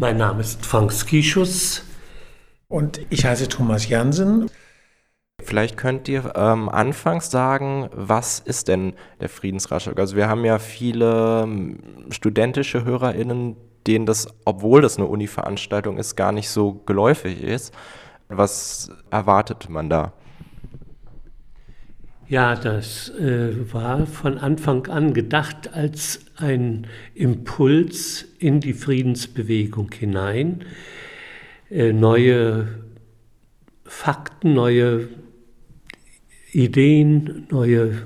Mein Name ist Frank Skischus. Und ich heiße Thomas Jansen. Vielleicht könnt ihr ähm, anfangs sagen, was ist denn der Friedensratschlag? Also wir haben ja viele ähm, studentische HörerInnen, denen das, obwohl das eine Uni-Veranstaltung ist, gar nicht so geläufig ist. Was erwartet man da? Ja, das äh, war von Anfang an gedacht als ein Impuls in die Friedensbewegung hinein. Äh, neue Fakten, neue Ideen, neue,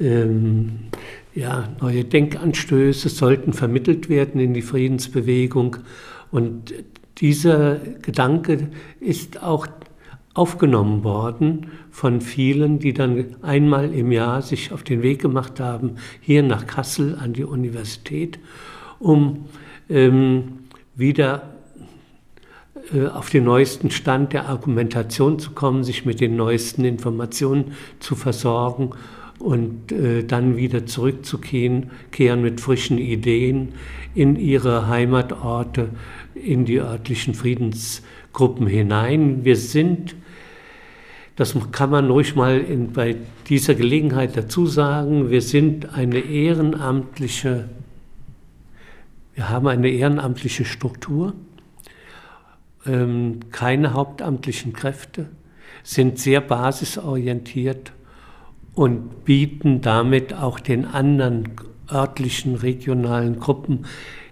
ähm, ja, neue Denkanstöße sollten vermittelt werden in die Friedensbewegung. Und dieser Gedanke ist auch aufgenommen worden von vielen, die dann einmal im Jahr sich auf den Weg gemacht haben, hier nach Kassel an die Universität, um ähm, wieder äh, auf den neuesten Stand der Argumentation zu kommen, sich mit den neuesten Informationen zu versorgen und äh, dann wieder zurückzukehren kehren mit frischen Ideen in ihre Heimatorte, in die örtlichen Friedensgruppen hinein. Wir sind das kann man ruhig mal in, bei dieser Gelegenheit dazu sagen. Wir sind eine ehrenamtliche, wir haben eine ehrenamtliche Struktur, ähm, keine hauptamtlichen Kräfte, sind sehr basisorientiert und bieten damit auch den anderen örtlichen, regionalen Gruppen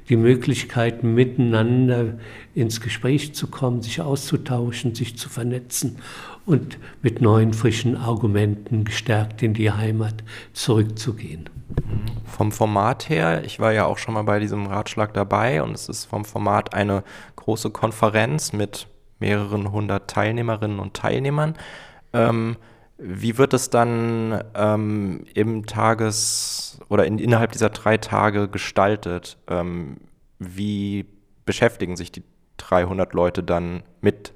die Möglichkeit, miteinander ins Gespräch zu kommen, sich auszutauschen, sich zu vernetzen und mit neuen, frischen Argumenten gestärkt in die Heimat zurückzugehen. Vom Format her, ich war ja auch schon mal bei diesem Ratschlag dabei und es ist vom Format eine große Konferenz mit mehreren hundert Teilnehmerinnen und Teilnehmern. Ähm, wie wird es dann ähm, im Tages- oder in, innerhalb dieser drei Tage gestaltet? Ähm, wie beschäftigen sich die 300 Leute dann mit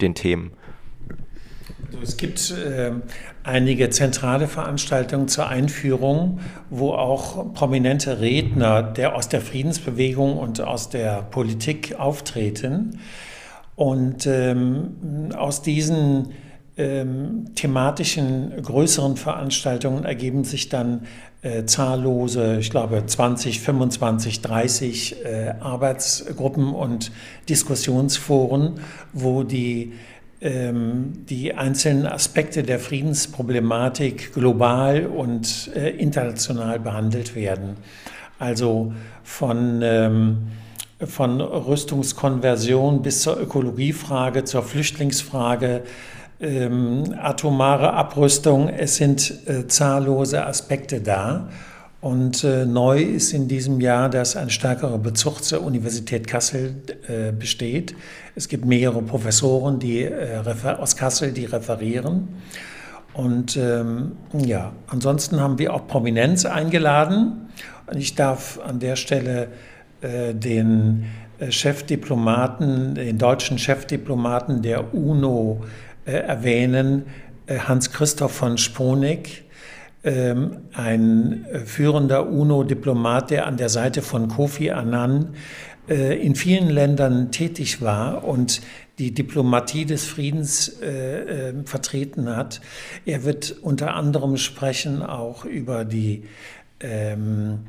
den Themen? Es gibt äh, einige zentrale Veranstaltungen zur Einführung, wo auch prominente Redner der, aus der Friedensbewegung und aus der Politik auftreten. Und ähm, aus diesen ähm, thematischen größeren Veranstaltungen ergeben sich dann äh, zahllose, ich glaube 20, 25, 30 äh, Arbeitsgruppen und Diskussionsforen, wo die die einzelnen Aspekte der Friedensproblematik global und äh, international behandelt werden. Also von, ähm, von Rüstungskonversion bis zur Ökologiefrage, zur Flüchtlingsfrage, ähm, atomare Abrüstung. Es sind äh, zahllose Aspekte da. Und äh, neu ist in diesem Jahr, dass ein stärkerer Bezug zur Universität Kassel äh, besteht. Es gibt mehrere Professoren die, äh, aus Kassel, die referieren. Und ähm, ja, ansonsten haben wir auch Prominenz eingeladen. Und ich darf an der Stelle äh, den äh, Chefdiplomaten, den deutschen Chefdiplomaten der UNO äh, erwähnen, Hans-Christoph von ähm, ein äh, führender UNO-Diplomat, der an der Seite von Kofi Annan äh, in vielen Ländern tätig war und die Diplomatie des Friedens äh, äh, vertreten hat. Er wird unter anderem sprechen auch über die, ähm,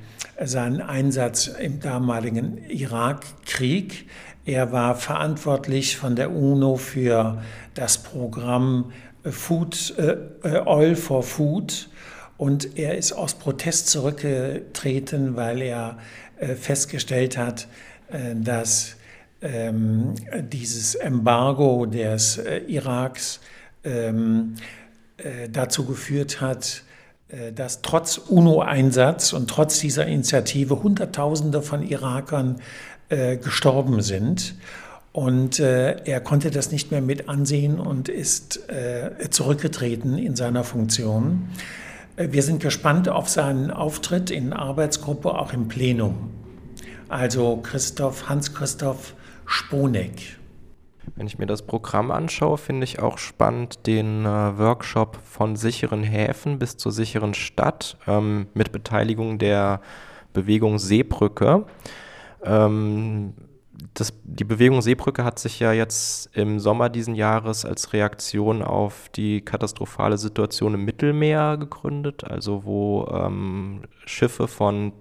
seinen Einsatz im damaligen Irakkrieg. Er war verantwortlich von der UNO für das Programm Food, äh, Oil for Food und er ist aus Protest zurückgetreten, weil er äh, festgestellt hat, äh, dass ähm, dieses Embargo des äh, Iraks ähm, dazu geführt hat, dass trotz UNO-Einsatz und trotz dieser Initiative Hunderttausende von Irakern gestorben sind. Und er konnte das nicht mehr mit ansehen und ist zurückgetreten in seiner Funktion. Wir sind gespannt auf seinen Auftritt in Arbeitsgruppe, auch im Plenum. Also Christoph, Hans-Christoph Sponeck. Wenn ich mir das Programm anschaue, finde ich auch spannend den äh, Workshop von sicheren Häfen bis zur sicheren Stadt ähm, mit Beteiligung der Bewegung Seebrücke. Ähm, das, die Bewegung Seebrücke hat sich ja jetzt im Sommer diesen Jahres als Reaktion auf die katastrophale Situation im Mittelmeer gegründet, also wo ähm, Schiffe von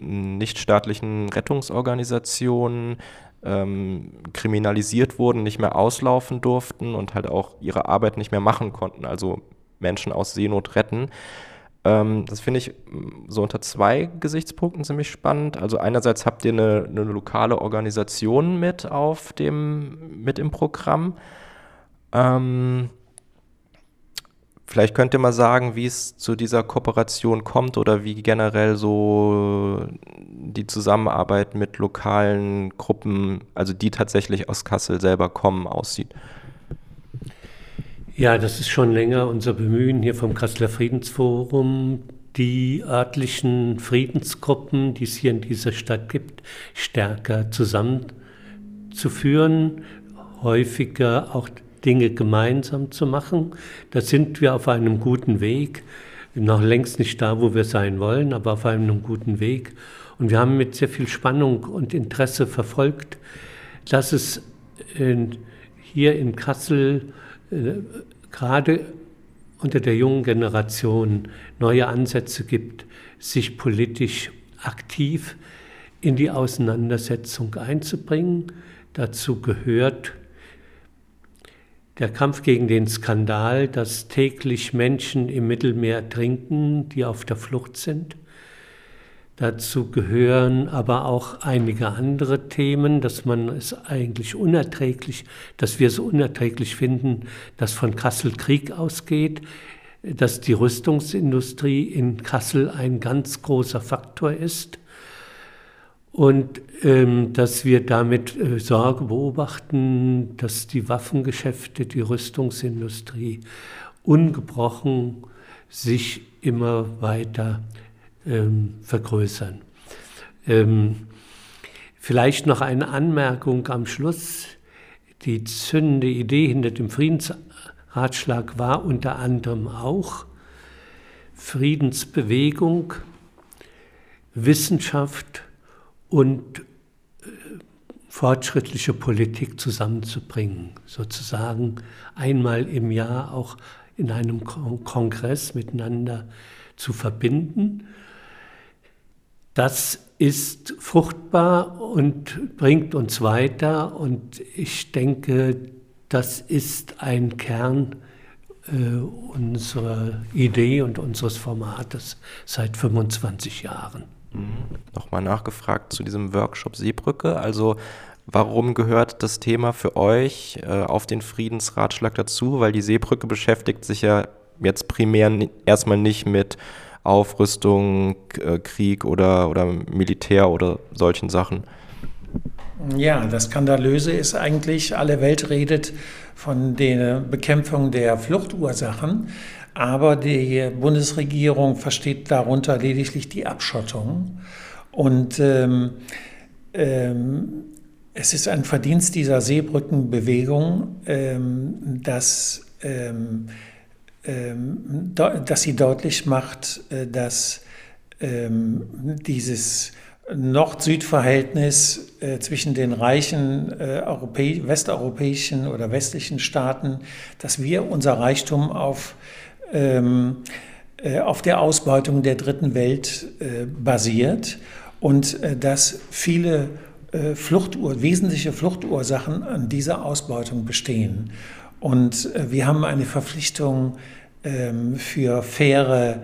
nichtstaatlichen Rettungsorganisationen ähm, kriminalisiert wurden, nicht mehr auslaufen durften und halt auch ihre Arbeit nicht mehr machen konnten, also Menschen aus Seenot retten. Ähm, das finde ich mm, so unter zwei Gesichtspunkten ziemlich spannend. Also einerseits habt ihr eine, eine lokale Organisation mit auf dem, mit im Programm. Ähm, vielleicht könnt ihr mal sagen, wie es zu dieser Kooperation kommt oder wie generell so die Zusammenarbeit mit lokalen Gruppen, also die tatsächlich aus Kassel selber kommen, aussieht. Ja, das ist schon länger unser Bemühen hier vom Kasseler Friedensforum, die örtlichen Friedensgruppen, die es hier in dieser Stadt gibt, stärker zusammenzuführen, häufiger auch Dinge gemeinsam zu machen. Da sind wir auf einem guten Weg, noch längst nicht da, wo wir sein wollen, aber auf einem guten Weg. Und wir haben mit sehr viel Spannung und Interesse verfolgt, dass es hier in Kassel äh, gerade unter der jungen Generation neue Ansätze gibt, sich politisch aktiv in die Auseinandersetzung einzubringen. Dazu gehört der Kampf gegen den Skandal, dass täglich Menschen im Mittelmeer trinken, die auf der Flucht sind. Dazu gehören aber auch einige andere Themen, dass man es eigentlich unerträglich, dass wir es unerträglich finden, dass von Kassel Krieg ausgeht, dass die Rüstungsindustrie in Kassel ein ganz großer Faktor ist und ähm, dass wir damit äh, Sorge beobachten, dass die Waffengeschäfte, die Rüstungsindustrie ungebrochen sich immer weiter ähm, vergrößern. Ähm, vielleicht noch eine Anmerkung am Schluss. Die zündende Idee hinter dem Friedensratschlag war unter anderem auch Friedensbewegung, Wissenschaft und äh, fortschrittliche Politik zusammenzubringen, sozusagen einmal im Jahr auch in einem Kongress miteinander zu verbinden das ist fruchtbar und bringt uns weiter. Und ich denke, das ist ein Kern äh, unserer Idee und unseres Formates seit 25 Jahren. Mhm. Nochmal nachgefragt zu diesem Workshop Seebrücke. Also warum gehört das Thema für euch äh, auf den Friedensratschlag dazu? Weil die Seebrücke beschäftigt sich ja jetzt primär erstmal nicht mit Aufrüstung, äh, Krieg oder, oder Militär oder solchen Sachen. Ja, das Skandalöse ist eigentlich, alle Welt redet von der Bekämpfung der Fluchtursachen, aber die Bundesregierung versteht darunter lediglich die Abschottung. Und ähm, ähm, es ist ein Verdienst dieser Seebrückenbewegung, ähm, dass ähm, dass sie deutlich macht, äh, dass ähm, dieses Nord-Süd-Verhältnis äh, zwischen den reichen äh, westeuropäischen oder westlichen Staaten, dass wir unser Reichtum auf, ähm, auf der Ausbeutung der dritten Welt basiert und dass viele Fluchtur wesentliche Fluchtursachen an dieser Ausbeutung bestehen. Und äh, wir haben eine Verpflichtung ähm, für faire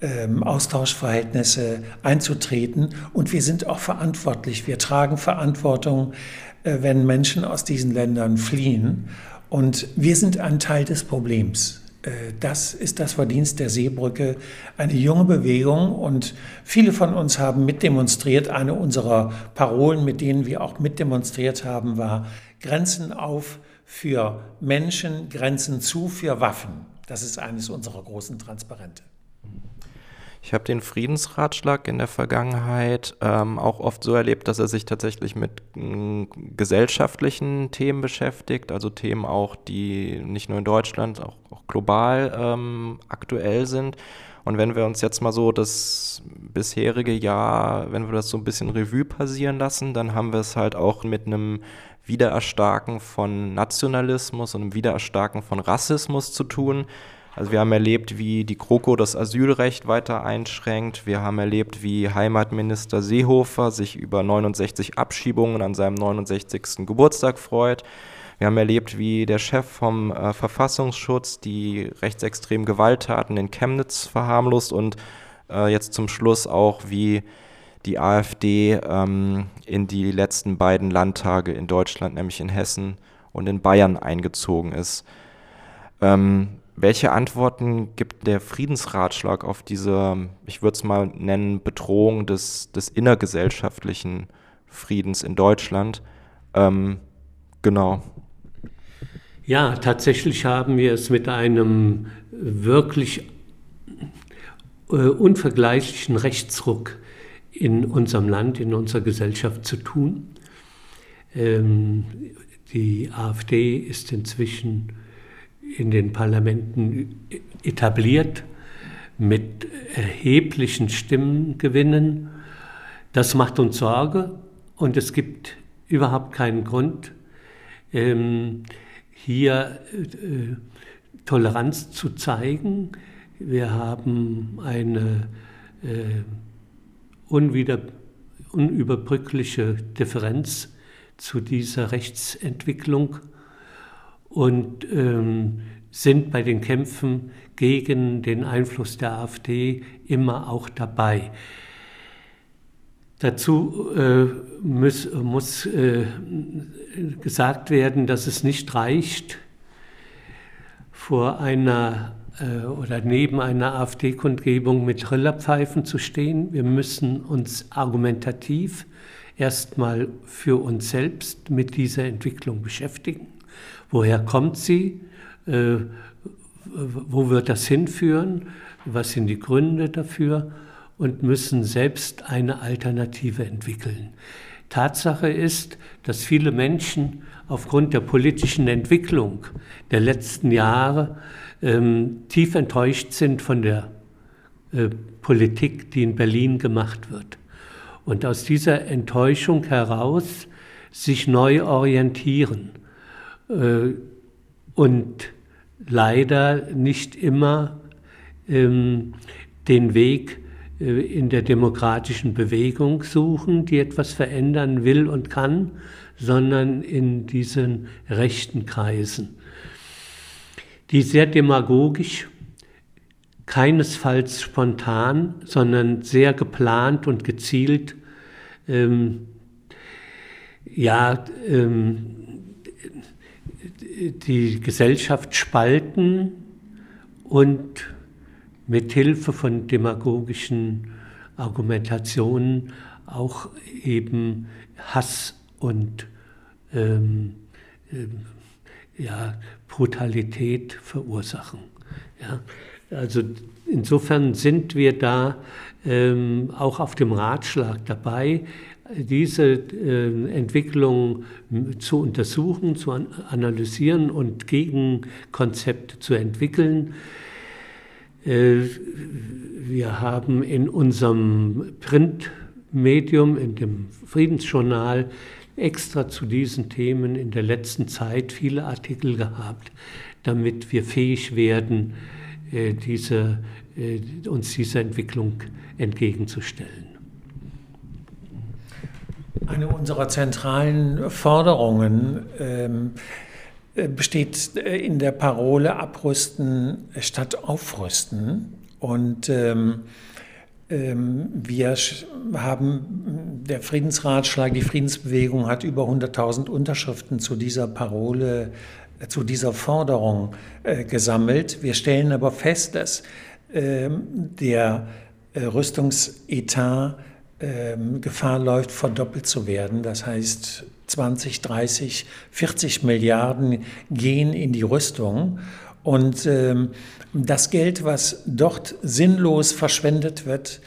ähm, Austauschverhältnisse einzutreten. Und wir sind auch verantwortlich. Wir tragen Verantwortung, äh, wenn Menschen aus diesen Ländern fliehen. Und wir sind ein Teil des Problems. Äh, das ist das Verdienst der Seebrücke, eine junge Bewegung und viele von uns haben mitdemonstriert. Eine unserer Parolen, mit denen wir auch mitdemonstriert haben, war Grenzen auf für Menschen, Grenzen zu für Waffen. Das ist eines unserer großen Transparente. Ich habe den Friedensratschlag in der Vergangenheit ähm, auch oft so erlebt, dass er sich tatsächlich mit äh, gesellschaftlichen Themen beschäftigt, also Themen auch, die nicht nur in Deutschland, auch, auch global ähm, aktuell sind. Und wenn wir uns jetzt mal so das bisherige Jahr, wenn wir das so ein bisschen Revue passieren lassen, dann haben wir es halt auch mit einem Wiedererstarken von Nationalismus und einem Wiedererstarken von Rassismus zu tun. Also wir haben erlebt, wie die GroKo das Asylrecht weiter einschränkt. Wir haben erlebt, wie Heimatminister Seehofer sich über 69 Abschiebungen an seinem 69. Geburtstag freut. Wir haben erlebt, wie der Chef vom äh, Verfassungsschutz die rechtsextremen Gewalttaten in Chemnitz verharmlost und äh, jetzt zum Schluss auch, wie die AfD ähm, in die letzten beiden Landtage in Deutschland, nämlich in Hessen und in Bayern eingezogen ist. Ähm, welche Antworten gibt der Friedensratschlag auf diese, ich würde es mal nennen, Bedrohung des, des innergesellschaftlichen Friedens in Deutschland? Ähm, genau. Ja, tatsächlich haben wir es mit einem wirklich äh, unvergleichlichen Rechtsruck in unserem Land, in unserer Gesellschaft zu tun. Ähm, die AfD ist inzwischen in den Parlamenten etabliert mit erheblichen Stimmengewinnen. Das macht uns Sorge und es gibt überhaupt keinen Grund, ähm, hier äh, Toleranz zu zeigen. Wir haben eine äh, unwieder, unüberbrückliche Differenz zu dieser Rechtsentwicklung und ähm, sind bei den Kämpfen gegen den Einfluss der AfD immer auch dabei. Dazu äh, muss, muss äh, gesagt werden, dass es nicht reicht, vor einer äh, oder neben einer AfD-Kundgebung mit Trillerpfeifen zu stehen. Wir müssen uns argumentativ erstmal für uns selbst mit dieser Entwicklung beschäftigen. Woher kommt sie? Äh, wo wird das hinführen? Was sind die Gründe dafür? Und müssen selbst eine Alternative entwickeln. Tatsache ist, dass viele Menschen aufgrund der politischen Entwicklung der letzten Jahre ähm, tief enttäuscht sind von der äh, Politik, die in Berlin gemacht wird. Und aus dieser Enttäuschung heraus sich neu orientieren äh, und leider nicht immer ähm, den Weg äh, in der demokratischen Bewegung suchen, die etwas verändern will und kann, sondern in diesen rechten Kreisen, die sehr demagogisch, keinesfalls spontan, sondern sehr geplant und gezielt ähm, ja, ähm, die Gesellschaft spalten und mit Hilfe von demagogischen Argumentationen auch eben Hass und ähm, äh, ja, Brutalität verursachen. Ja. Also insofern sind wir da ähm, auch auf dem Ratschlag dabei, diese äh, Entwicklung zu untersuchen, zu an analysieren und Gegenkonzepte zu entwickeln. Äh, wir haben in unserem Printmedium, in dem Friedensjournal, extra zu diesen Themen in der letzten Zeit viele Artikel gehabt, damit wir fähig werden, äh, diese, äh, uns dieser Entwicklung entgegenzustellen. Eine unserer zentralen Forderungen ähm, äh, besteht in der Parole Abrüsten statt Aufrüsten. Und ähm, wir haben, der Friedensratschlag, die Friedensbewegung hat über 100.000 Unterschriften zu dieser Parole, äh, zu dieser Forderung äh, gesammelt. Wir stellen aber fest, dass äh, der äh, Rüstungsetat ähm, Gefahr läuft, verdoppelt zu werden. Das heißt, 20, 30, 40 Milliarden gehen in die Rüstung. Und ähm, das Geld, was dort sinnlos verschwendet wird,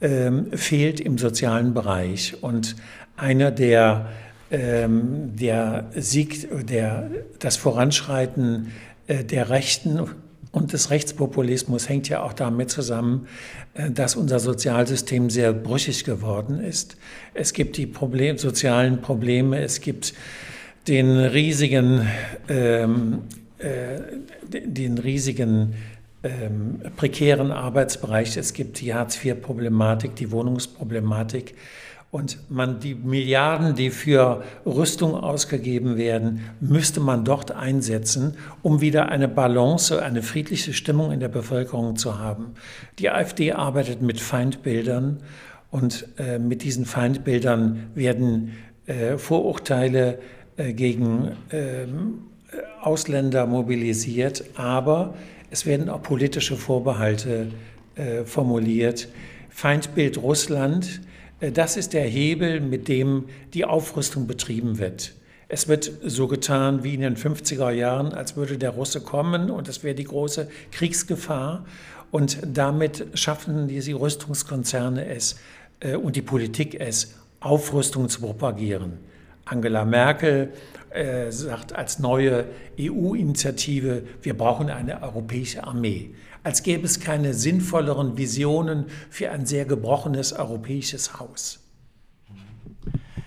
ähm, fehlt im sozialen Bereich. Und einer der, ähm, der Sieg, der, das Voranschreiten äh, der Rechten und des Rechtspopulismus hängt ja auch damit zusammen, äh, dass unser Sozialsystem sehr brüchig geworden ist. Es gibt die Problem, sozialen Probleme, es gibt den riesigen, ähm, äh, den riesigen ähm, prekären Arbeitsbereich, es gibt die Hartz-IV-Problematik, die Wohnungsproblematik und man die Milliarden, die für Rüstung ausgegeben werden, müsste man dort einsetzen, um wieder eine Balance, eine friedliche Stimmung in der Bevölkerung zu haben. Die AfD arbeitet mit Feindbildern und äh, mit diesen Feindbildern werden äh, Vorurteile äh, gegen ähm, Ausländer mobilisiert, aber es werden auch politische Vorbehalte äh, formuliert. Feindbild Russland äh, das ist der Hebel, mit dem die Aufrüstung betrieben wird. Es wird so getan wie in den 50er Jahren, als würde der Russe kommen und es wäre die große Kriegsgefahr. Und damit schaffen diese Rüstungskonzerne es äh, und die Politik es, Aufrüstung zu propagieren. Angela Merkel äh, sagt als neue EU-Initiative, wir brauchen eine europäische Armee als gäbe es keine sinnvolleren Visionen für ein sehr gebrochenes europäisches Haus.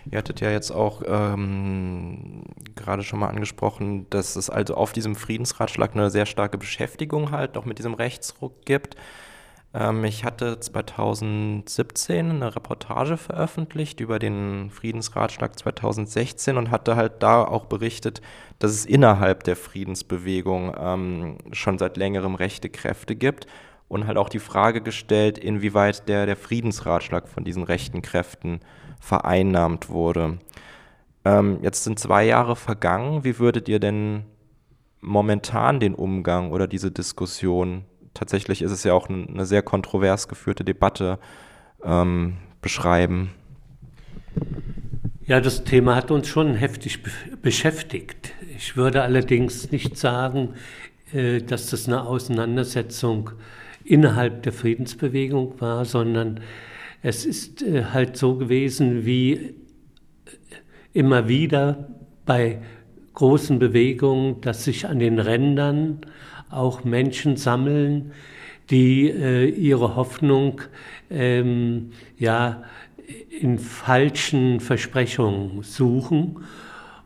Ihr hattet ja jetzt auch ähm, gerade schon mal angesprochen, dass es also auf diesem Friedensratschlag eine sehr starke Beschäftigung halt auch mit diesem Rechtsruck gibt. Ähm, ich hatte 2017 eine Reportage veröffentlicht über den Friedensratschlag 2016 und hatte halt da auch berichtet, dass es innerhalb der Friedensbewegung ähm, schon seit längerem rechte Kräfte gibt und halt auch die Frage gestellt, inwieweit der, der Friedensratschlag von diesen rechten Kräften vereinnahmt wurde. Ähm, jetzt sind zwei Jahre vergangen. Wie würdet ihr denn momentan den Umgang oder diese Diskussion tatsächlich ist es ja auch eine sehr kontrovers geführte Debatte ähm, beschreiben. Ja, das Thema hat uns schon heftig beschäftigt. Ich würde allerdings nicht sagen, äh, dass das eine Auseinandersetzung innerhalb der Friedensbewegung war, sondern es ist äh, halt so gewesen wie äh, immer wieder bei großen Bewegungen, dass sich an den Rändern auch Menschen sammeln, die äh, ihre Hoffnung ähm, ja, in falschen Versprechungen suchen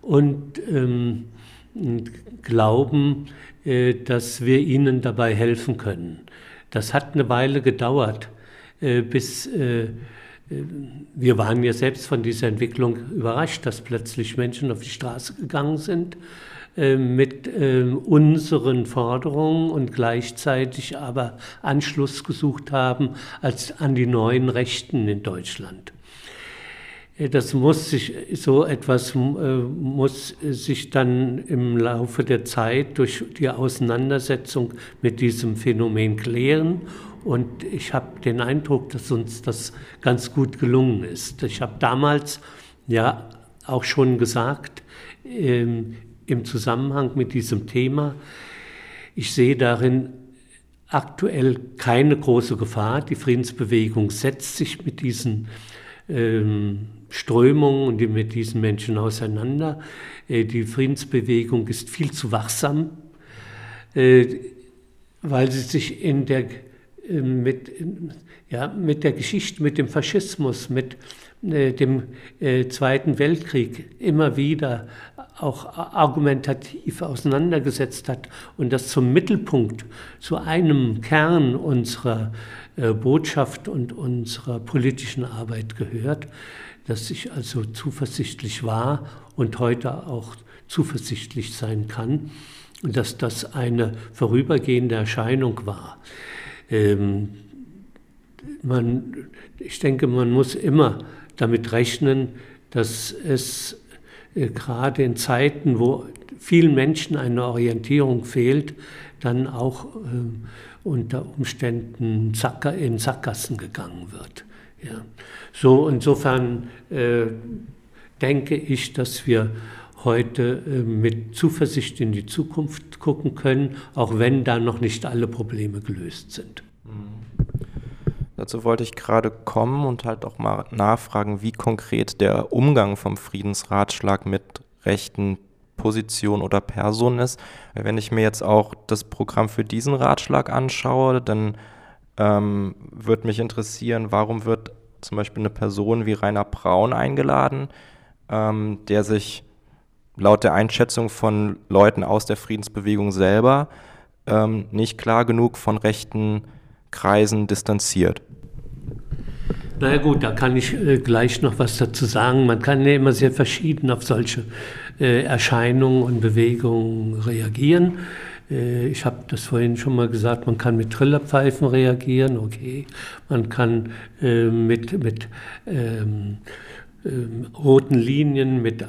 und ähm, glauben, äh, dass wir ihnen dabei helfen können. Das hat eine Weile gedauert, äh, bis äh, äh, wir waren ja selbst von dieser Entwicklung überrascht, dass plötzlich Menschen auf die Straße gegangen sind mit äh, unseren Forderungen und gleichzeitig aber Anschluss gesucht haben als an die neuen Rechten in Deutschland. Äh, das muss sich, so etwas muss sich dann im Laufe der Zeit durch die Auseinandersetzung mit diesem Phänomen klären. Und ich habe den Eindruck, dass uns das ganz gut gelungen ist. Ich habe damals ja auch schon gesagt, ähm, im Zusammenhang mit diesem Thema. Ich sehe darin aktuell keine große Gefahr. Die Friedensbewegung setzt sich mit diesen ähm, Strömungen und mit diesen Menschen auseinander. Äh, die Friedensbewegung ist viel zu wachsam, äh, weil sie sich in der, äh, mit, ja, mit der Geschichte, mit dem Faschismus, mit äh, dem äh, Zweiten Weltkrieg immer wieder auch argumentativ auseinandergesetzt hat und das zum Mittelpunkt, zu einem Kern unserer äh, Botschaft und unserer politischen Arbeit gehört, dass ich also zuversichtlich war und heute auch zuversichtlich sein kann, dass das eine vorübergehende Erscheinung war. Ähm, man, ich denke, man muss immer damit rechnen, dass es gerade in Zeiten, wo vielen Menschen eine Orientierung fehlt, dann auch äh, unter Umständen in Sackgassen gegangen wird. Ja. So insofern äh, denke ich, dass wir heute äh, mit Zuversicht in die Zukunft gucken können, auch wenn da noch nicht alle Probleme gelöst sind. Dazu wollte ich gerade kommen und halt auch mal nachfragen, wie konkret der Umgang vom Friedensratschlag mit rechten Position oder Person ist. Wenn ich mir jetzt auch das Programm für diesen Ratschlag anschaue, dann ähm, würde mich interessieren, warum wird zum Beispiel eine Person wie Rainer Braun eingeladen, ähm, der sich laut der Einschätzung von Leuten aus der Friedensbewegung selber ähm, nicht klar genug von rechten Kreisen distanziert. Naja gut, da kann ich äh, gleich noch was dazu sagen. Man kann ja immer sehr verschieden auf solche äh, Erscheinungen und Bewegungen reagieren. Äh, ich habe das vorhin schon mal gesagt, man kann mit Trillerpfeifen reagieren, okay. Man kann äh, mit, mit ähm, ähm, roten Linien, mit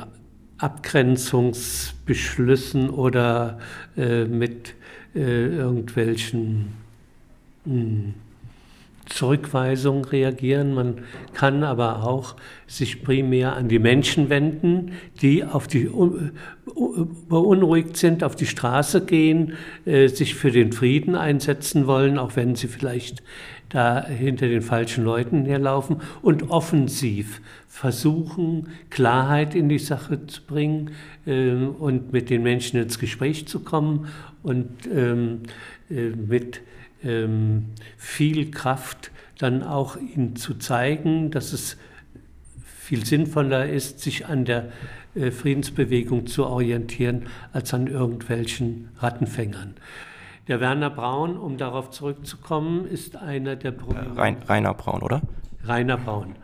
Abgrenzungsbeschlüssen oder äh, mit äh, irgendwelchen mh, hm, Zurückweisung reagieren. Man kann aber auch sich primär an die Menschen wenden, die auf die beunruhigt sind, auf die Straße gehen, äh, sich für den Frieden einsetzen wollen, auch wenn sie vielleicht da hinter den falschen Leuten herlaufen und offensiv versuchen, Klarheit in die Sache zu bringen äh, und mit den Menschen ins Gespräch zu kommen und ähm, äh, mit ähm, viel Kraft dann auch ihnen zu zeigen, dass es viel sinnvoller ist, sich an der äh, Friedensbewegung zu orientieren, als an irgendwelchen Rattenfängern. Der Werner Braun, um darauf zurückzukommen, ist einer der Rein, Rainer Braun, oder? Rainer Braun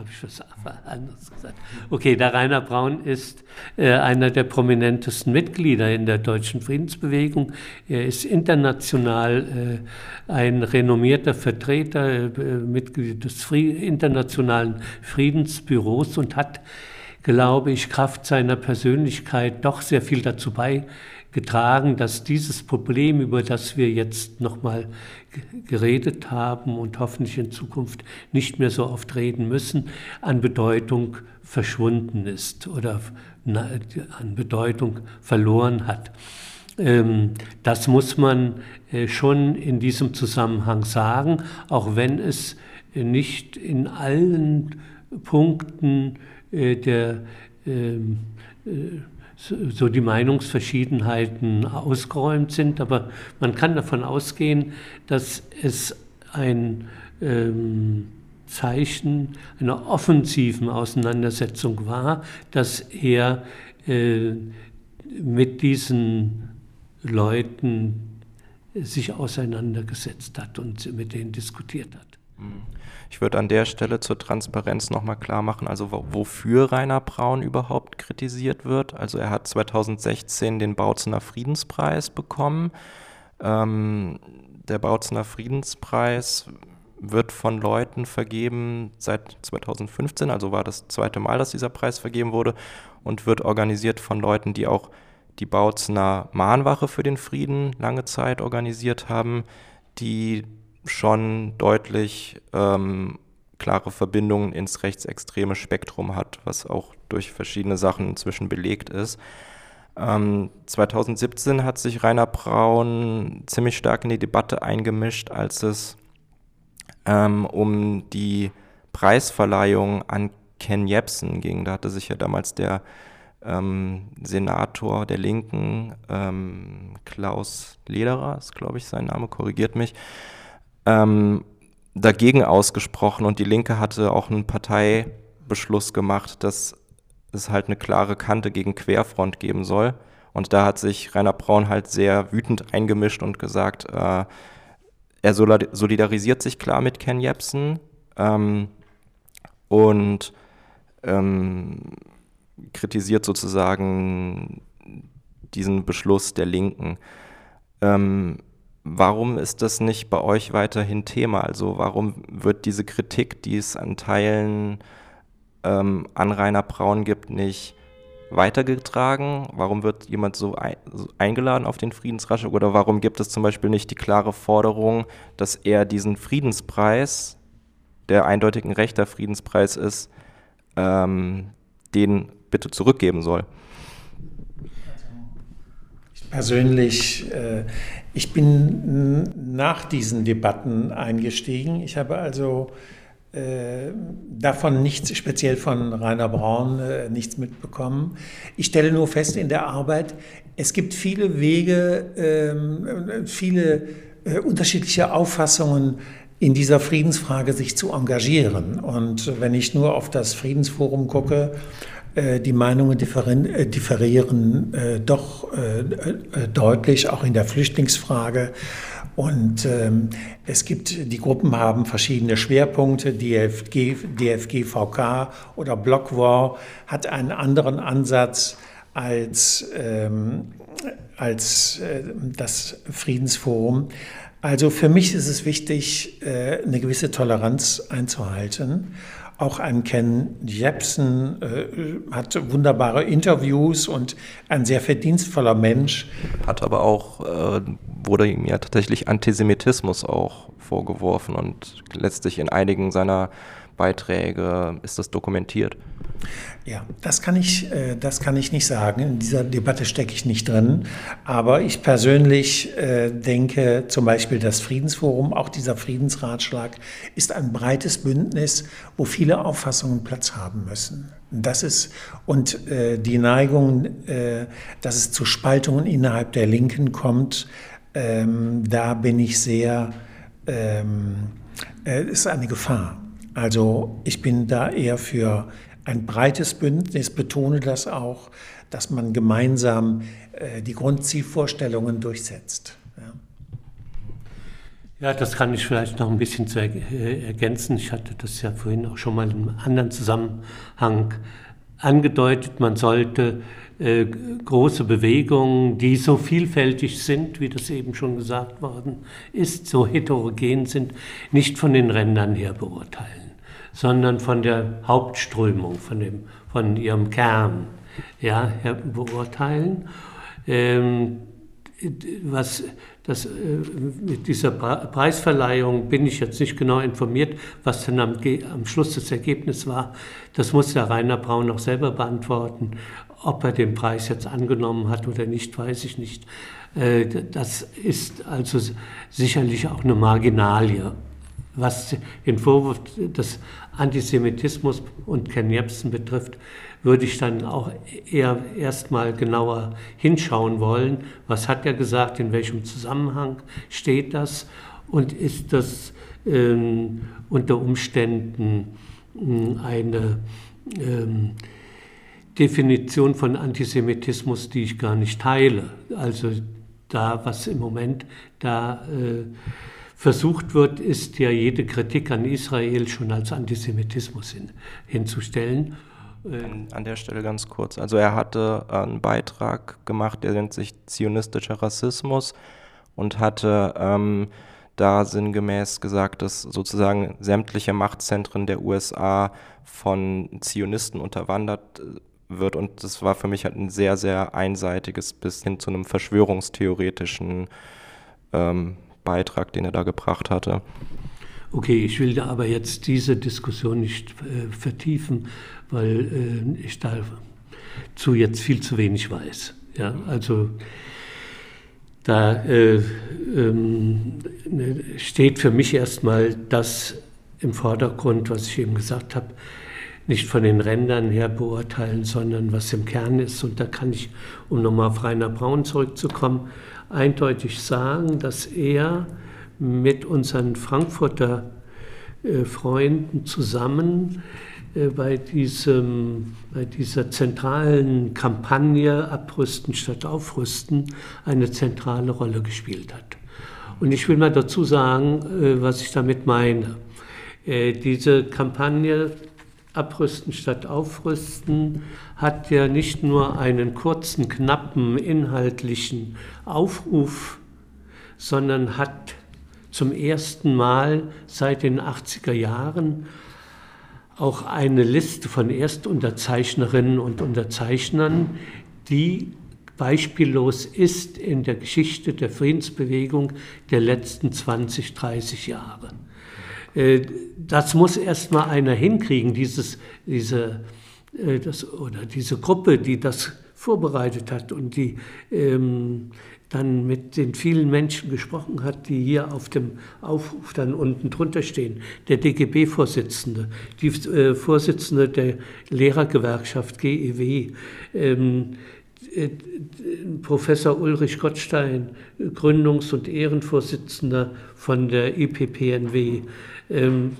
habe ich was anderes gesagt. Okay, der Rainer Braun ist äh, einer der prominentesten Mitglieder in der deutschen Friedensbewegung. Er ist international äh, ein renommierter Vertreter, äh, Mitglied des Fri internationalen Friedensbüros und hat, glaube ich, Kraft seiner Persönlichkeit doch sehr viel dazu beigetragen getragen, dass dieses Problem, über das wir jetzt nochmal geredet haben und hoffentlich in Zukunft nicht mehr so oft reden müssen, an Bedeutung verschwunden ist oder an Bedeutung verloren hat. Ähm, das muss man äh, schon in diesem Zusammenhang sagen, auch wenn es nicht in allen Punkten äh, der ähm, äh, so die Meinungsverschiedenheiten ausgeräumt sind, aber man kann davon ausgehen, dass es ein ähm, Zeichen einer offensiven Auseinandersetzung war, dass er äh, mit diesen Leuten sich auseinandergesetzt hat und mit denen diskutiert hat. Mhm. Ich würde an der Stelle zur Transparenz nochmal klar machen, also wofür Rainer Braun überhaupt kritisiert wird. Also er hat 2016 den Bautzener Friedenspreis bekommen. Ähm, der Bautzener Friedenspreis wird von Leuten vergeben seit 2015, also war das zweite Mal, dass dieser Preis vergeben wurde und wird organisiert von Leuten, die auch die Bautzener Mahnwache für den Frieden lange Zeit organisiert haben, die schon deutlich ähm, klare Verbindungen ins rechtsextreme Spektrum hat, was auch durch verschiedene Sachen inzwischen belegt ist. Ähm, 2017 hat sich Rainer Braun ziemlich stark in die Debatte eingemischt, als es ähm, um die Preisverleihung an Ken Jebsen ging. Da hatte sich ja damals der ähm, Senator der Linken, ähm, Klaus Lederer, ist glaube ich sein Name, korrigiert mich, ähm, dagegen ausgesprochen und die Linke hatte auch einen Parteibeschluss gemacht, dass es halt eine klare Kante gegen Querfront geben soll. Und da hat sich Rainer Braun halt sehr wütend eingemischt und gesagt, äh, er solidarisiert sich klar mit Ken Jebsen ähm, und ähm, kritisiert sozusagen diesen Beschluss der Linken. Ähm, Warum ist das nicht bei euch weiterhin Thema? Also warum wird diese Kritik, die es an Teilen ähm, an Rainer Braun gibt, nicht weitergetragen? Warum wird jemand so, ein, so eingeladen auf den Friedensratschlag? Oder warum gibt es zum Beispiel nicht die klare Forderung, dass er diesen Friedenspreis, der eindeutig ein rechter Friedenspreis ist, ähm, den bitte zurückgeben soll? Persönlich, äh, ich bin nach diesen Debatten eingestiegen. Ich habe also äh, davon nichts, speziell von Rainer Braun, äh, nichts mitbekommen. Ich stelle nur fest in der Arbeit, es gibt viele Wege, ähm, viele unterschiedliche Auffassungen in dieser Friedensfrage sich zu engagieren. Und wenn ich nur auf das Friedensforum gucke, die Meinungen äh, differieren äh, doch deutlich, auch in der Flüchtlingsfrage. Und ähm, es gibt, die Gruppen haben verschiedene Schwerpunkte. DFG, DFGVK oder Block War hat einen anderen Ansatz als, ähm, als äh, das Friedensforum. Also für mich ist es wichtig, äh, eine gewisse Toleranz einzuhalten. Auch ein Ken Jepsen äh, hat wunderbare Interviews und ein sehr verdienstvoller Mensch. Hat aber auch, äh, wurde ihm ja tatsächlich Antisemitismus auch vorgeworfen und letztlich in einigen seiner Beiträge ist das dokumentiert. Ja, das kann ich, äh, das kann ich nicht sagen. In dieser Debatte stecke ich nicht drin. Aber ich persönlich äh, denke zum Beispiel das Friedensforum, auch dieser Friedensratschlag, ist ein breites Bündnis, wo viele Auffassungen Platz haben müssen. Das ist, und äh, die Neigung, dass es zu Spaltungen innerhalb der Linken kommt, ähm, da bin ich sehr, ähm, ist eine Gefahr. Also ich bin da eher für ein breites Bündnis, betone das auch, dass man gemeinsam äh, die Grundzielvorstellungen durchsetzt. Ja. Ja, das kann ich vielleicht noch ein bisschen zu äh, ergänzen. Ich hatte das ja vorhin auch schon mal in einem anderen Zusammenhang angedeutet. Man sollte äh, große Bewegungen, die so vielfältig sind, wie das eben schon gesagt worden ist, so heterogen sind, nicht von den Rändern her beurteilen sondern von der Hauptströmung, von, dem, von ihrem Kern ja, beurteilen. Ähm, was das, äh, mit dieser Preisverleihung bin ich jetzt nicht genau informiert, was denn am, am Schluss das Ergebnis war. Das muss der Rainer Braun noch selber beantworten. Ob er den Preis jetzt angenommen hat oder nicht, weiß ich nicht. Äh, das ist also sicherlich auch eine Marginalie. Was den Vorwurf des Antisemitismus und Ken Jebsen betrifft, würde ich dann auch eher erstmal genauer hinschauen wollen. Was hat er gesagt? In welchem Zusammenhang steht das? Und ist das ähm, unter Umständen äh, eine ähm, Definition von Antisemitismus, die ich gar nicht teile? Also da, was im Moment da äh, versucht wird, ist ja jede Kritik an Israel schon als Antisemitismus hin, hinzustellen. An, an der Stelle ganz kurz. Also er hatte einen Beitrag gemacht, der nennt sich Zionistischer Rassismus und hatte ähm, da sinngemäß gesagt, dass sozusagen sämtliche Machtzentren der USA von Zionisten unterwandert äh, wird. Und das war für mich halt ein sehr, sehr einseitiges bis hin zu einem verschwörungstheoretischen ähm, Beitrag, den er da gebracht hatte. Okay, ich will da aber jetzt diese Diskussion nicht äh, vertiefen, weil äh, ich dazu jetzt viel zu wenig weiß. Ja, also da äh, ähm, ne, steht für mich erstmal das im Vordergrund, was ich eben gesagt habe, nicht von den Rändern her beurteilen, sondern was im Kern ist. Und da kann ich, um nochmal auf Rainer Braun zurückzukommen, eindeutig sagen, dass er mit unseren Frankfurter äh, Freunden zusammen äh, bei, diesem, bei dieser zentralen Kampagne Abrüsten statt Aufrüsten eine zentrale Rolle gespielt hat. Und ich will mal dazu sagen, äh, was ich damit meine. Diese Kampagne Abrüsten statt Aufrüsten hat ja nicht nur einen kurzen, knappen, inhaltlichen Aufruf, sondern hat zum ersten Mal seit den 80er Jahren auch eine Liste von Erstunterzeichnerinnen und Unterzeichnern, die beispiellos ist in der Geschichte der Friedensbewegung der letzten 20, 30 Jahre. Äh, das muss erst mal einer hinkriegen, dieses, diese, das, oder diese Gruppe, die das vorbereitet hat und die ähm, dann mit den vielen Menschen gesprochen hat, die hier auf dem Aufruf dann unten drunter stehen. Der DGB-Vorsitzende, die äh, Vorsitzende der Lehrergewerkschaft GEW, ähm, äh, Professor Ulrich Gottstein, Gründungs- und Ehrenvorsitzender von der IPPNW, ähm,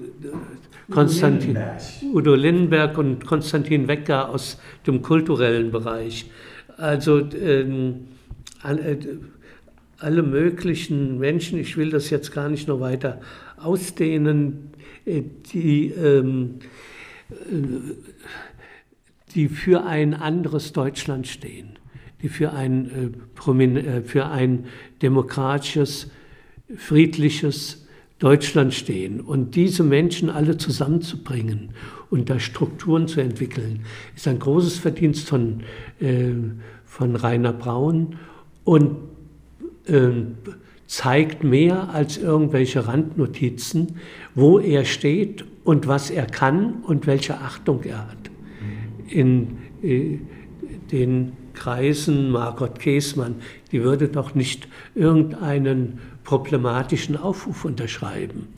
Konstantin Udo Lindenberg und Konstantin Wecker aus dem kulturellen Bereich. Also ähm, äh, alle möglichen Menschen, ich will das jetzt gar nicht noch weiter ausdehnen, äh, die, ähm, äh, die für ein anderes Deutschland stehen, die für ein, für ein demokratisches, friedliches Deutschland stehen. Und diese Menschen alle zusammenzubringen und da Strukturen zu entwickeln, ist ein großes Verdienst von, von Rainer Braun und äh, zeigt mehr als irgendwelche Randnotizen, wo er steht und was er kann und welche Achtung er hat. In äh, den Kreisen Margot Käßmann, die würde doch nicht irgendeinen problematischen Aufruf unterschreiben,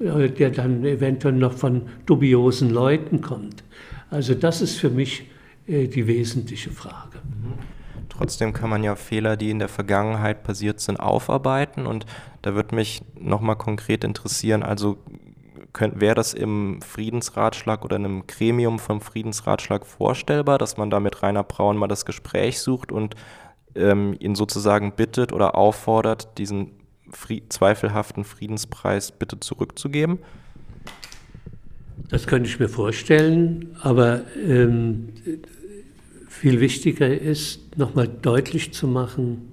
äh, der dann eventuell noch von dubiosen Leuten kommt. Also das ist für mich äh, die wesentliche Frage. Trotzdem kann man ja Fehler, die in der Vergangenheit passiert sind, aufarbeiten. Und da würde mich nochmal konkret interessieren, also wäre das im Friedensratschlag oder in einem Gremium vom Friedensratschlag vorstellbar, dass man da mit Rainer Braun mal das Gespräch sucht und ähm, ihn sozusagen bittet oder auffordert, diesen Fried zweifelhaften Friedenspreis bitte zurückzugeben? Das könnte ich mir vorstellen, aber ähm, viel wichtiger ist, nochmal deutlich zu machen,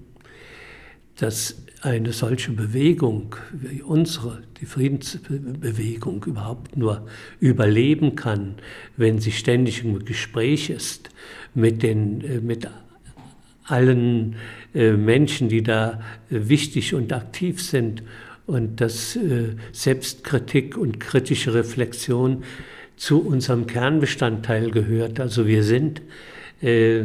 dass eine solche Bewegung wie unsere, die Friedensbewegung, überhaupt nur überleben kann, wenn sie ständig im Gespräch ist mit, den, äh, mit allen Menschen, die da äh, wichtig und aktiv sind und dass Selbstkritik und kritische Reflexion zu unserem Kernbestandteil gehört. Also wir sind äh,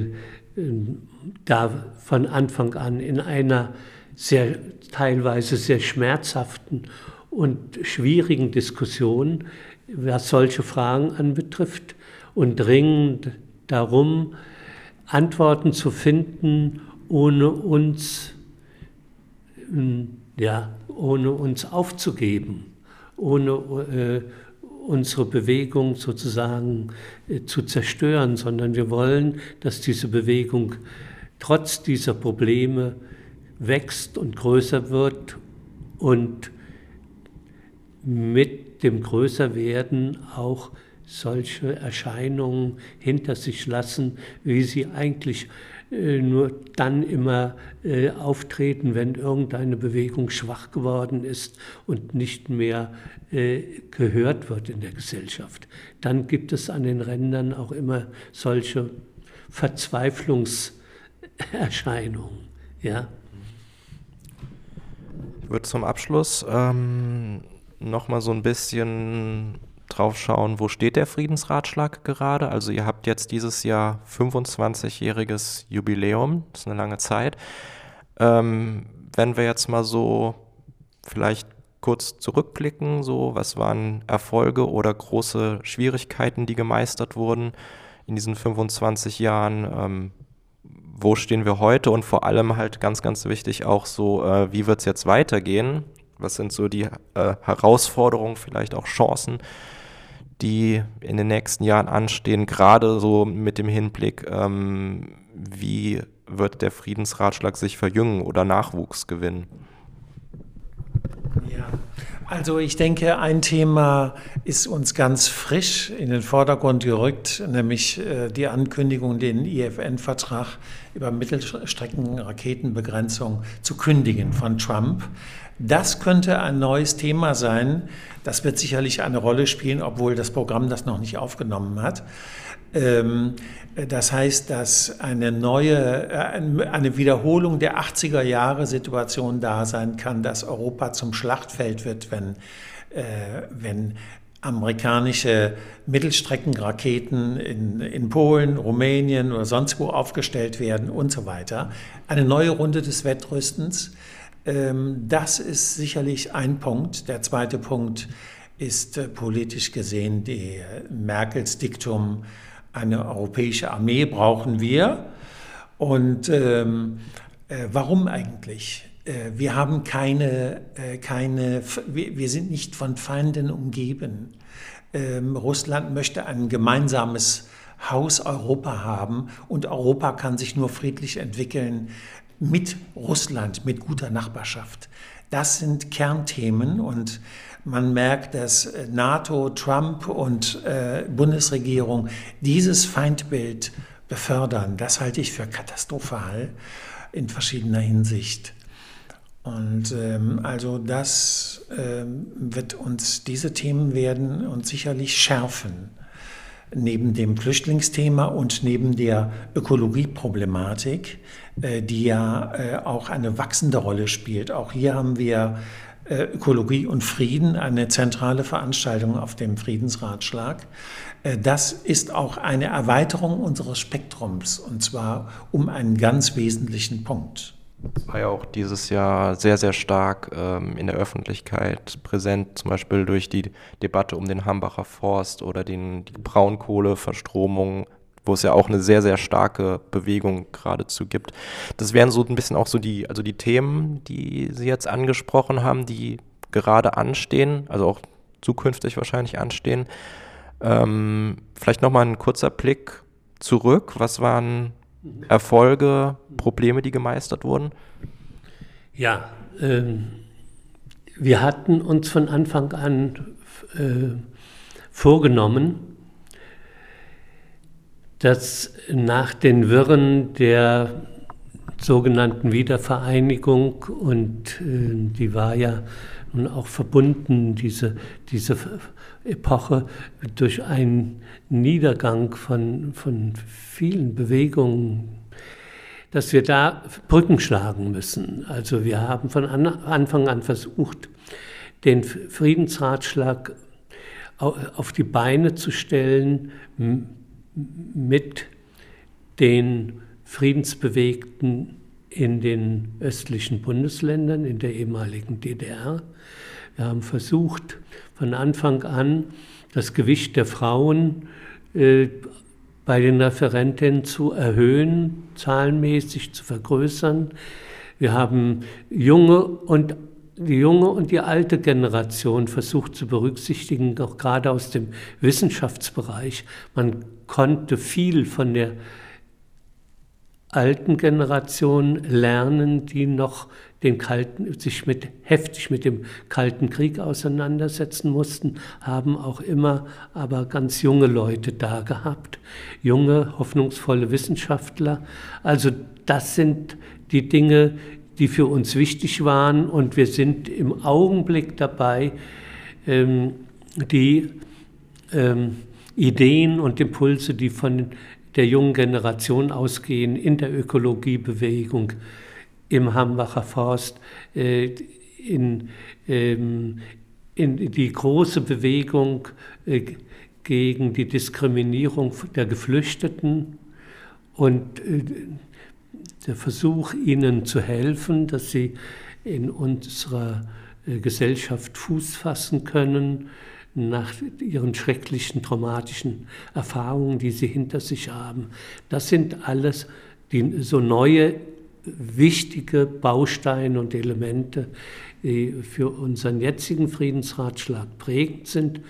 da von Anfang an in einer sehr teilweise sehr schmerzhaften und schwierigen Diskussion, was solche Fragen anbetrifft, und dringend darum, Antworten zu finden, ohne uns, ja, ohne uns aufzugeben, ohne äh, unsere Bewegung sozusagen äh, zu zerstören, sondern wir wollen, dass diese Bewegung trotz dieser Probleme wächst und größer wird und mit dem Größerwerden auch solche Erscheinungen hinter sich lassen, wie sie eigentlich nur dann immer äh, auftreten, wenn irgendeine Bewegung schwach geworden ist und nicht mehr äh, gehört wird in der Gesellschaft. Dann gibt es an den Rändern auch immer solche Verzweiflungserscheinungen. Ja? Ich würde zum Abschluss ähm, nochmal so ein bisschen drauf schauen, wo steht der Friedensratschlag gerade. Also ihr habt jetzt dieses Jahr 25-jähriges Jubiläum, das ist eine lange Zeit. Ähm, wenn wir jetzt mal so vielleicht kurz zurückblicken, so was waren Erfolge oder große Schwierigkeiten, die gemeistert wurden in diesen 25 Jahren, ähm, wo stehen wir heute und vor allem halt ganz, ganz wichtig auch so, äh, wie wird es jetzt weitergehen? Was sind so die äh, Herausforderungen, vielleicht auch Chancen, die in den nächsten Jahren anstehen, gerade so mit dem Hinblick, ähm, wie wird der Friedensratschlag sich verjüngen oder Nachwuchs gewinnen? Ja, also ich denke, ein Thema ist uns ganz frisch in den Vordergrund gerückt, nämlich äh, die Ankündigung, den IFN-Vertrag über Mittelstreckenraketenbegrenzung zu kündigen von Trump. Das könnte ein neues Thema sein. Das wird sicherlich eine Rolle spielen, obwohl das Programm das noch nicht aufgenommen hat. Ähm, das heißt, dass eine neue, äh, eine Wiederholung der 80er Jahre Situation da sein kann, dass Europa zum Schlachtfeld wird, wenn, äh, wenn amerikanische Mittelstreckenraketen in, in Polen, Rumänien oder sonst wo aufgestellt werden und so weiter. Eine neue Runde des Wettrüstens. Ähm, das ist sicherlich ein Punkt. Der zweite Punkt ist äh, politisch gesehen die Merkels Diktum, eine europäische Armee brauchen wir. Und ähm, äh, warum eigentlich? Äh, wir haben keine, keine wir sind nicht von Feinden umgeben. Ähm, Russland möchte ein gemeinsames Haus Europa haben und Europa kann sich nur friedlich entwickeln mit Russland, mit guter Nachbarschaft. Das sind Kernthemen und man merkt, dass NATO, Trump und äh, Bundesregierung dieses Feindbild befördern. Das halte ich für katastrophal in verschiedener Hinsicht. Und ähm, also das ähm, wird uns, diese Themen werden uns sicherlich schärfen. Neben dem Flüchtlingsthema und neben der Ökologieproblematik, äh, die ja äh, auch eine wachsende Rolle spielt. Auch hier haben wir äh, Ökologie und Frieden, eine zentrale Veranstaltung auf dem Friedensratschlag. Das ist auch eine Erweiterung unseres Spektrums und zwar um einen ganz wesentlichen Punkt. Es war ja auch dieses Jahr sehr, sehr stark ähm, in der Öffentlichkeit präsent, zum Beispiel durch die Debatte um den Hambacher Forst oder den, die Braunkohleverstromung, wo es ja auch eine sehr, sehr starke Bewegung geradezu gibt. Das wären so ein bisschen auch so die, also die Themen, die Sie jetzt angesprochen haben, die gerade anstehen, also auch zukünftig wahrscheinlich anstehen. Ähm, vielleicht nochmal ein kurzer Blick zurück. Was waren Erfolge, Probleme, die gemeistert wurden? Ja, ähm, wir hatten uns von Anfang an äh, vorgenommen, dass nach den Wirren der sogenannten Wiedervereinigung und äh, die war ja nun auch verbunden, diese, diese Epoche, durch einen Niedergang von, von vielen Bewegungen, dass wir da Brücken schlagen müssen. Also wir haben von Anfang an versucht, den Friedensratschlag auf die Beine zu stellen mit den Friedensbewegten in den östlichen Bundesländern, in der ehemaligen DDR. Wir haben versucht, von Anfang an das Gewicht der Frauen äh, bei den Referentinnen zu erhöhen, zahlenmäßig zu vergrößern. Wir haben junge und die junge und die alte Generation versucht zu berücksichtigen, auch gerade aus dem Wissenschaftsbereich. Man konnte viel von der alten Generation lernen, die noch den Kalten, sich mit, heftig mit dem Kalten Krieg auseinandersetzen mussten, haben auch immer aber ganz junge Leute da gehabt, junge, hoffnungsvolle Wissenschaftler. Also das sind die Dinge, die für uns wichtig waren und wir sind im Augenblick dabei, ähm, die ähm, Ideen und Impulse, die von der jungen Generation ausgehen, in der Ökologiebewegung, im Hambacher Forst, äh, in, ähm, in die große Bewegung äh, gegen die Diskriminierung der Geflüchteten und äh, der Versuch, ihnen zu helfen, dass sie in unserer Gesellschaft Fuß fassen können, nach ihren schrecklichen traumatischen Erfahrungen, die sie hinter sich haben. Das sind alles die, so neue wichtige Bausteine und Elemente, die für unseren jetzigen Friedensratschlag prägend sind,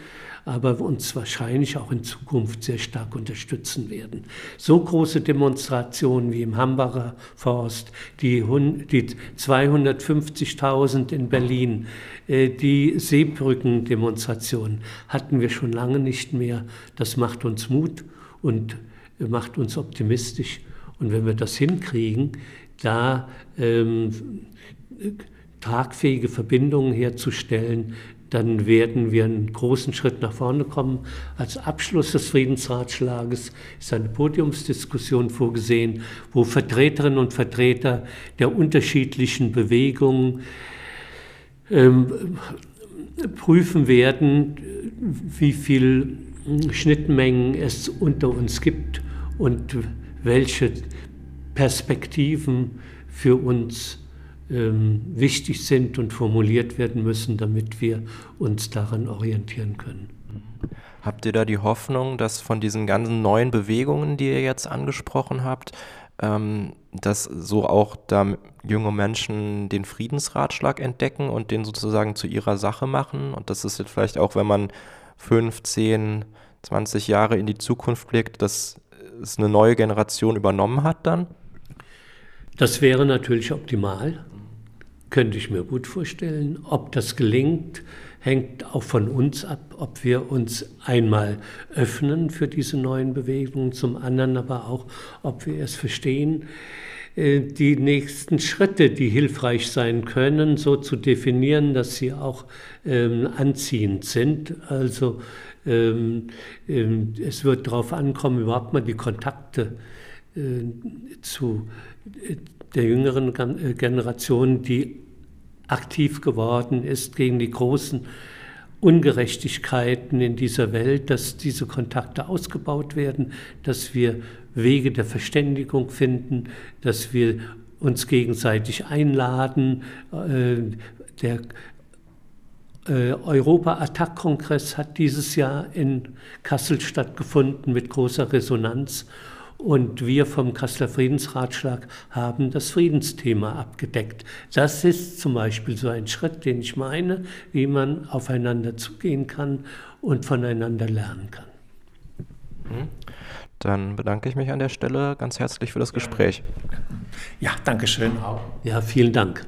aber uns wahrscheinlich auch in Zukunft sehr stark unterstützen werden. So große Demonstrationen wie im Hambacher Forst, die, die 250.000 in Berlin, äh, die Seebrückendemonstrationen hatten wir schon lange nicht mehr. Das macht uns Mut und macht uns optimistisch. Und wenn wir das hinkriegen, da ähm, tragfähige Verbindungen herzustellen, dann werden wir einen großen Schritt nach vorne kommen. Als Abschluss des Friedensratschlages ist eine Podiumsdiskussion vorgesehen, wo Vertreterinnen und Vertreter der unterschiedlichen Bewegungen ähm, prüfen werden, wie viel Schnittmengen es unter uns gibt und welche Perspektiven für uns wichtig sind und formuliert werden müssen, damit wir uns daran orientieren können. Habt ihr da die Hoffnung, dass von diesen ganzen neuen Bewegungen, die ihr jetzt angesprochen habt, ähm, dass so auch da junge Menschen den Friedensratschlag entdecken und den sozusagen zu ihrer Sache machen? Und das ist jetzt vielleicht auch, wenn man 15, 20 Jahre in die Zukunft blickt, dass es eine neue Generation übernommen hat dann? Das wäre natürlich optimal, könnte ich mir gut vorstellen. Ob das gelingt, hängt auch von uns ab, ob wir uns einmal öffnen für diese neuen Bewegungen, zum anderen aber auch, ob wir es verstehen, äh, die nächsten Schritte, die hilfreich sein können, so zu definieren, dass sie auch ähm, anziehend sind. Also ähm, ähm, es wird darauf ankommen, überhaupt mal die Kontakte äh, zu äh, der jüngeren äh, Generation, die aktiv geworden ist gegen die großen Ungerechtigkeiten in dieser Welt, dass diese Kontakte ausgebaut werden, dass wir Wege der Verständigung finden, dass wir uns gegenseitig einladen. Der Europa-Attack-Kongress hat dieses Jahr in Kassel stattgefunden mit großer Resonanz. Und wir vom Kasseler Friedensratschlag haben das Friedensthema abgedeckt. Das ist zum Beispiel so ein Schritt, den ich meine, wie man aufeinander zugehen kann und voneinander lernen kann. Mhm. Dann bedanke ich mich an der Stelle ganz herzlich für das Gespräch. Ja, danke schön. Ja, vielen Dank.